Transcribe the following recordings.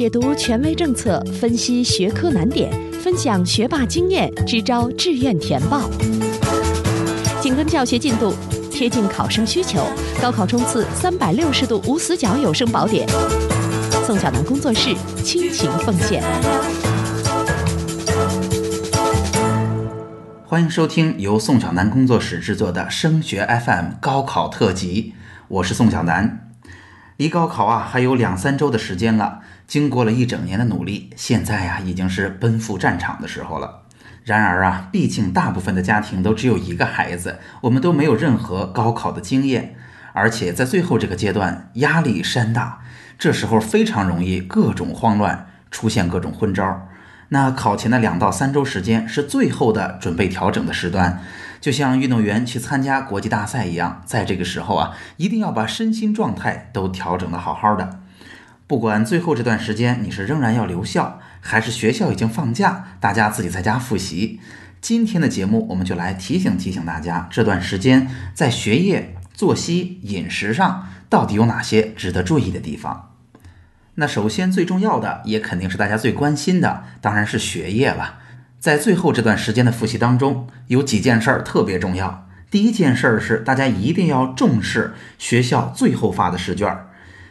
解读权威政策，分析学科难点，分享学霸经验，支招志愿填报。紧跟教学进度，贴近考生需求，高考冲刺三百六十度无死角有声宝典。宋小楠工作室倾情奉献。欢迎收听由宋小楠工作室制作的升学 FM 高考特辑，我是宋小楠。离高考啊还有两三周的时间了，经过了一整年的努力，现在呀已经是奔赴战场的时候了。然而啊，毕竟大部分的家庭都只有一个孩子，我们都没有任何高考的经验，而且在最后这个阶段压力山大，这时候非常容易各种慌乱，出现各种昏招。那考前的两到三周时间是最后的准备调整的时段，就像运动员去参加国际大赛一样，在这个时候啊，一定要把身心状态都调整的好好的。不管最后这段时间你是仍然要留校，还是学校已经放假，大家自己在家复习。今天的节目我们就来提醒提醒大家，这段时间在学业、作息、饮食上到底有哪些值得注意的地方。那首先最重要的，也肯定是大家最关心的，当然是学业了。在最后这段时间的复习当中，有几件事儿特别重要。第一件事儿是，大家一定要重视学校最后发的试卷。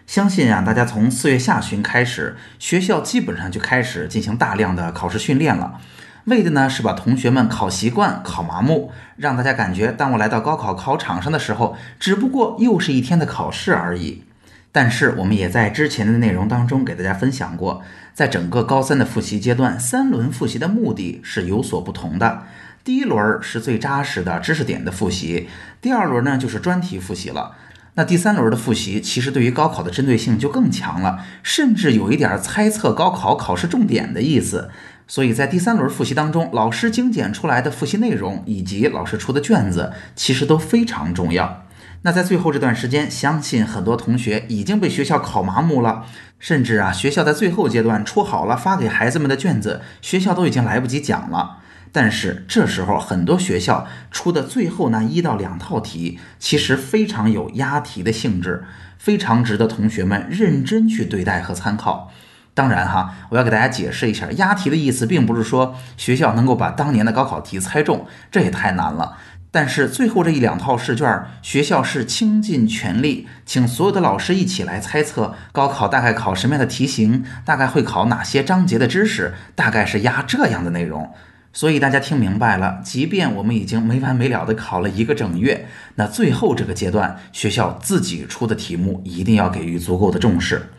相信啊，大家从四月下旬开始，学校基本上就开始进行大量的考试训练了，为的呢是把同学们考习惯、考麻木，让大家感觉，当我来到高考考场上的时候，只不过又是一天的考试而已。但是我们也在之前的内容当中给大家分享过，在整个高三的复习阶段，三轮复习的目的是有所不同的。第一轮是最扎实的知识点的复习，第二轮呢就是专题复习了。那第三轮的复习其实对于高考的针对性就更强了，甚至有一点猜测高考考试重点的意思。所以在第三轮复习当中，老师精简出来的复习内容以及老师出的卷子，其实都非常重要。那在最后这段时间，相信很多同学已经被学校考麻木了，甚至啊，学校在最后阶段出好了发给孩子们的卷子，学校都已经来不及讲了。但是这时候，很多学校出的最后那一到两套题，其实非常有押题的性质，非常值得同学们认真去对待和参考。当然哈，我要给大家解释一下，押题的意思并不是说学校能够把当年的高考题猜中，这也太难了。但是最后这一两套试卷，学校是倾尽全力，请所有的老师一起来猜测高考大概考什么样的题型，大概会考哪些章节的知识，大概是压这样的内容。所以大家听明白了，即便我们已经没完没了的考了一个整月，那最后这个阶段，学校自己出的题目一定要给予足够的重视。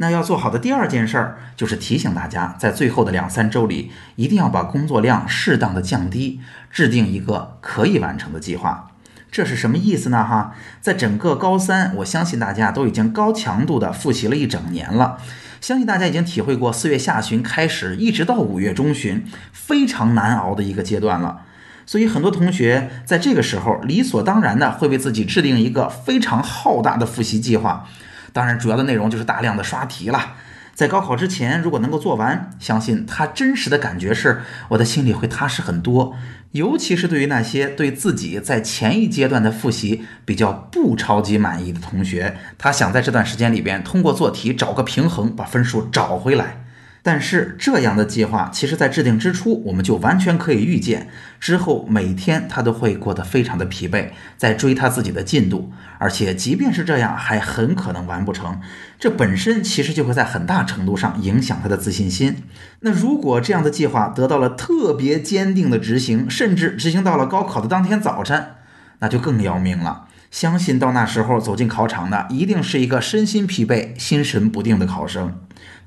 那要做好的第二件事儿，就是提醒大家，在最后的两三周里，一定要把工作量适当的降低，制定一个可以完成的计划。这是什么意思呢？哈，在整个高三，我相信大家都已经高强度的复习了一整年了，相信大家已经体会过四月下旬开始，一直到五月中旬，非常难熬的一个阶段了。所以很多同学在这个时候，理所当然的会为自己制定一个非常浩大的复习计划。当然，主要的内容就是大量的刷题了。在高考之前，如果能够做完，相信他真实的感觉是，我的心里会踏实很多。尤其是对于那些对自己在前一阶段的复习比较不超级满意的同学，他想在这段时间里边通过做题找个平衡，把分数找回来。但是这样的计划，其实在制定之初，我们就完全可以预见，之后每天他都会过得非常的疲惫，在追他自己的进度，而且即便是这样，还很可能完不成。这本身其实就会在很大程度上影响他的自信心。那如果这样的计划得到了特别坚定的执行，甚至执行到了高考的当天早晨，那就更要命了。相信到那时候走进考场的，一定是一个身心疲惫、心神不定的考生。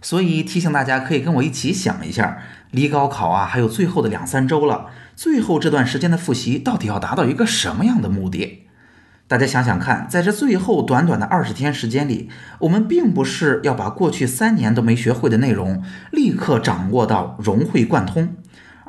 所以提醒大家，可以跟我一起想一下，离高考啊还有最后的两三周了，最后这段时间的复习到底要达到一个什么样的目的？大家想想看，在这最后短短的二十天时间里，我们并不是要把过去三年都没学会的内容立刻掌握到融会贯通，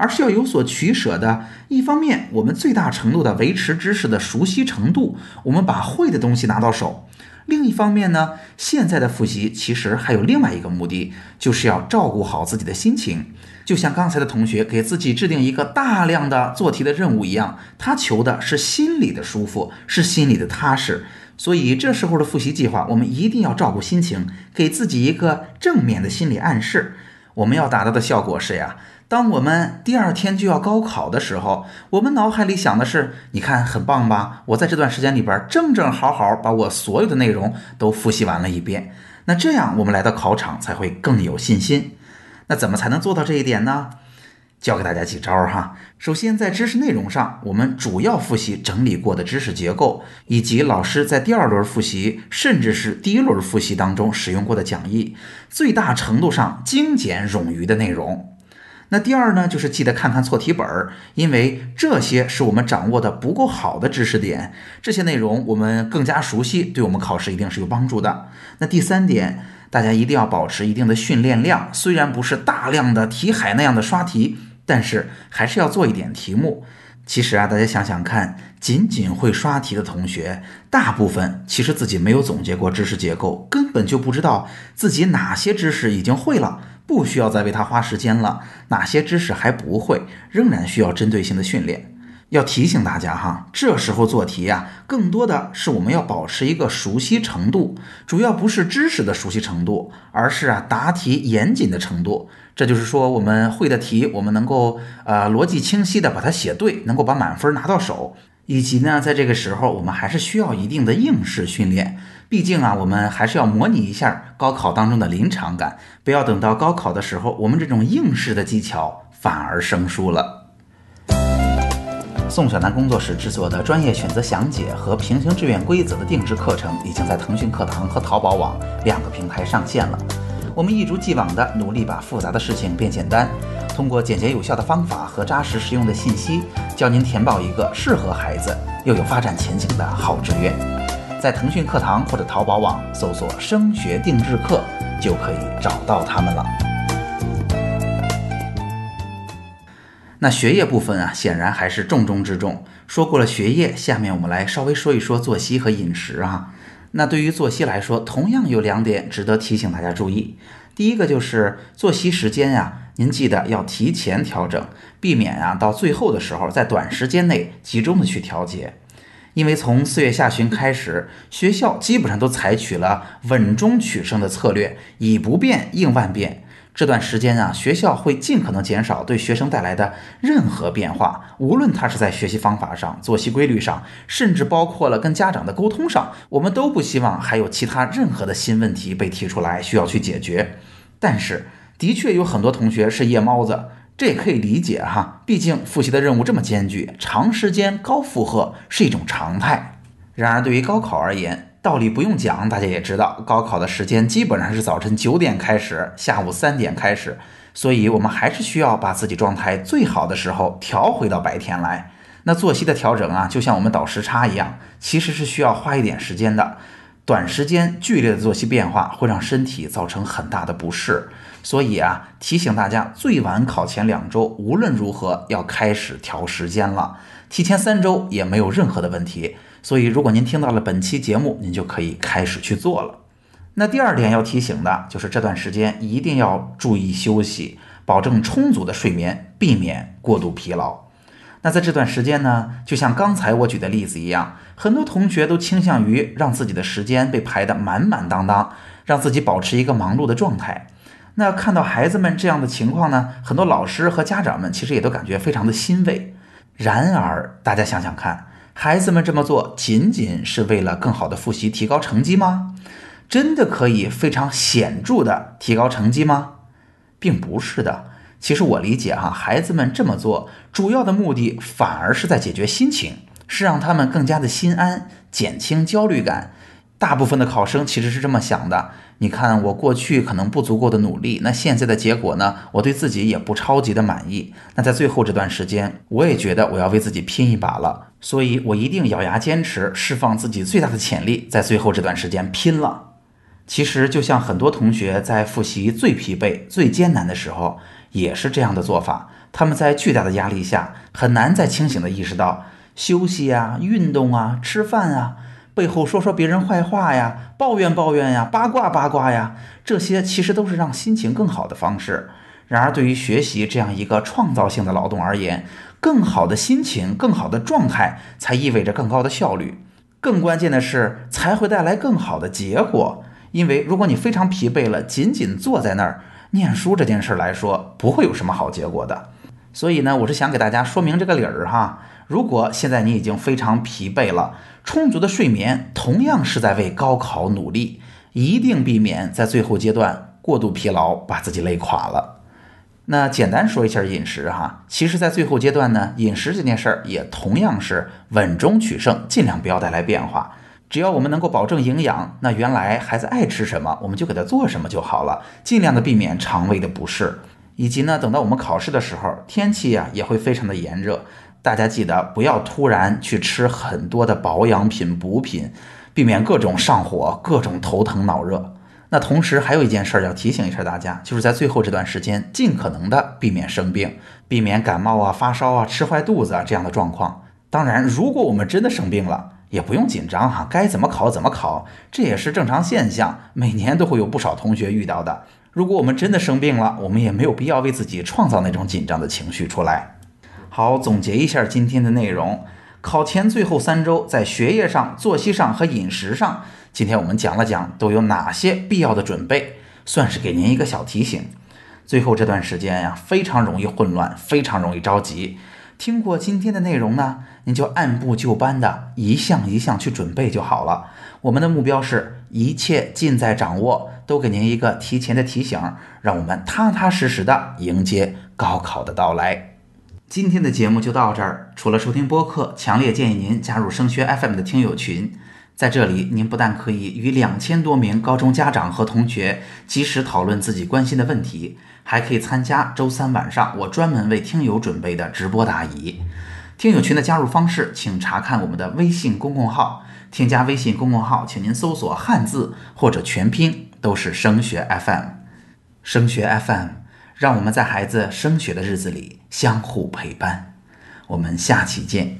而是要有所取舍的。一方面，我们最大程度的维持知识的熟悉程度，我们把会的东西拿到手。另一方面呢，现在的复习其实还有另外一个目的，就是要照顾好自己的心情。就像刚才的同学给自己制定一个大量的做题的任务一样，他求的是心里的舒服，是心里的踏实。所以这时候的复习计划，我们一定要照顾心情，给自己一个正面的心理暗示。我们要达到的效果是呀。当我们第二天就要高考的时候，我们脑海里想的是：你看很棒吧？我在这段时间里边正正好好把我所有的内容都复习完了一遍。那这样我们来到考场才会更有信心。那怎么才能做到这一点呢？教给大家几招哈。首先，在知识内容上，我们主要复习整理过的知识结构，以及老师在第二轮复习甚至是第一轮复习当中使用过的讲义，最大程度上精简冗余的内容。那第二呢，就是记得看看错题本儿，因为这些是我们掌握的不够好的知识点，这些内容我们更加熟悉，对我们考试一定是有帮助的。那第三点，大家一定要保持一定的训练量，虽然不是大量的题海那样的刷题，但是还是要做一点题目。其实啊，大家想想看，仅仅会刷题的同学，大部分其实自己没有总结过知识结构，根本就不知道自己哪些知识已经会了。不需要再为它花时间了。哪些知识还不会，仍然需要针对性的训练。要提醒大家哈，这时候做题呀，更多的是我们要保持一个熟悉程度，主要不是知识的熟悉程度，而是啊答题严谨的程度。这就是说，我们会的题，我们能够呃逻辑清晰的把它写对，能够把满分拿到手。以及呢，在这个时候，我们还是需要一定的应试训练。毕竟啊，我们还是要模拟一下高考当中的临场感，不要等到高考的时候，我们这种应试的技巧反而生疏了。宋小南工作室制作的专业选择详解和平行志愿规则的定制课程，已经在腾讯课堂和淘宝网两个平台上线了。我们一如既往地努力把复杂的事情变简单。通过简洁有效的方法和扎实实用的信息，教您填报一个适合孩子又有发展前景的好志愿。在腾讯课堂或者淘宝网搜索“升学定制课”，就可以找到他们了。那学业部分啊，显然还是重中之重。说过了学业，下面我们来稍微说一说作息和饮食啊。那对于作息来说，同样有两点值得提醒大家注意。第一个就是作息时间呀。您记得要提前调整，避免啊到最后的时候在短时间内集中的去调节，因为从四月下旬开始，学校基本上都采取了稳中取胜的策略，以不变应万变。这段时间啊，学校会尽可能减少对学生带来的任何变化，无论他是在学习方法上、作息规律上，甚至包括了跟家长的沟通上，我们都不希望还有其他任何的新问题被提出来需要去解决。但是。的确有很多同学是夜猫子，这也可以理解哈。毕竟复习的任务这么艰巨，长时间高负荷是一种常态。然而对于高考而言，道理不用讲，大家也知道，高考的时间基本上是早晨九点开始，下午三点开始，所以我们还是需要把自己状态最好的时候调回到白天来。那作息的调整啊，就像我们倒时差一样，其实是需要花一点时间的。短时间剧烈的作息变化会让身体造成很大的不适。所以啊，提醒大家，最晚考前两周，无论如何要开始调时间了。提前三周也没有任何的问题。所以，如果您听到了本期节目，您就可以开始去做了。那第二点要提醒的就是，这段时间一定要注意休息，保证充足的睡眠，避免过度疲劳。那在这段时间呢，就像刚才我举的例子一样，很多同学都倾向于让自己的时间被排得满满当当，让自己保持一个忙碌的状态。那看到孩子们这样的情况呢，很多老师和家长们其实也都感觉非常的欣慰。然而，大家想想看，孩子们这么做仅仅是为了更好的复习、提高成绩吗？真的可以非常显著的提高成绩吗？并不是的。其实我理解哈，孩子们这么做主要的目的反而是在解决心情，是让他们更加的心安，减轻焦虑感。大部分的考生其实是这么想的：你看，我过去可能不足够的努力，那现在的结果呢？我对自己也不超级的满意。那在最后这段时间，我也觉得我要为自己拼一把了，所以我一定咬牙坚持，释放自己最大的潜力，在最后这段时间拼了。其实，就像很多同学在复习最疲惫、最艰难的时候，也是这样的做法。他们在巨大的压力下，很难再清醒的意识到休息啊、运动啊、吃饭啊。背后说说别人坏话呀，抱怨抱怨呀，八卦八卦呀，这些其实都是让心情更好的方式。然而，对于学习这样一个创造性的劳动而言，更好的心情、更好的状态，才意味着更高的效率。更关键的是，才会带来更好的结果。因为如果你非常疲惫了，仅仅坐在那儿念书这件事来说，不会有什么好结果的。所以呢，我是想给大家说明这个理儿哈。如果现在你已经非常疲惫了，充足的睡眠同样是在为高考努力，一定避免在最后阶段过度疲劳，把自己累垮了。那简单说一下饮食哈，其实，在最后阶段呢，饮食这件事儿也同样是稳中取胜，尽量不要带来变化。只要我们能够保证营养，那原来孩子爱吃什么，我们就给他做什么就好了，尽量的避免肠胃的不适。以及呢，等到我们考试的时候，天气呀也会非常的炎热，大家记得不要突然去吃很多的保养品、补品，避免各种上火、各种头疼脑热。那同时还有一件事要提醒一下大家，就是在最后这段时间，尽可能的避免生病，避免感冒啊、发烧啊、吃坏肚子啊这样的状况。当然，如果我们真的生病了，也不用紧张哈，该怎么考怎么考，这也是正常现象，每年都会有不少同学遇到的。如果我们真的生病了，我们也没有必要为自己创造那种紧张的情绪出来。好，总结一下今天的内容：考前最后三周，在学业上、作息上和饮食上，今天我们讲了讲都有哪些必要的准备，算是给您一个小提醒。最后这段时间呀，非常容易混乱，非常容易着急。听过今天的内容呢，您就按部就班的一项一项去准备就好了。我们的目标是一切尽在掌握。都给您一个提前的提醒，让我们踏踏实实的迎接高考的到来。今天的节目就到这儿。除了收听播客，强烈建议您加入升学 FM 的听友群。在这里，您不但可以与两千多名高中家长和同学及时讨论自己关心的问题，还可以参加周三晚上我专门为听友准备的直播答疑。听友群的加入方式，请查看我们的微信公共号。添加微信公共号，请您搜索汉字或者全拼。都是升学 FM，升学 FM，让我们在孩子升学的日子里相互陪伴。我们下期见。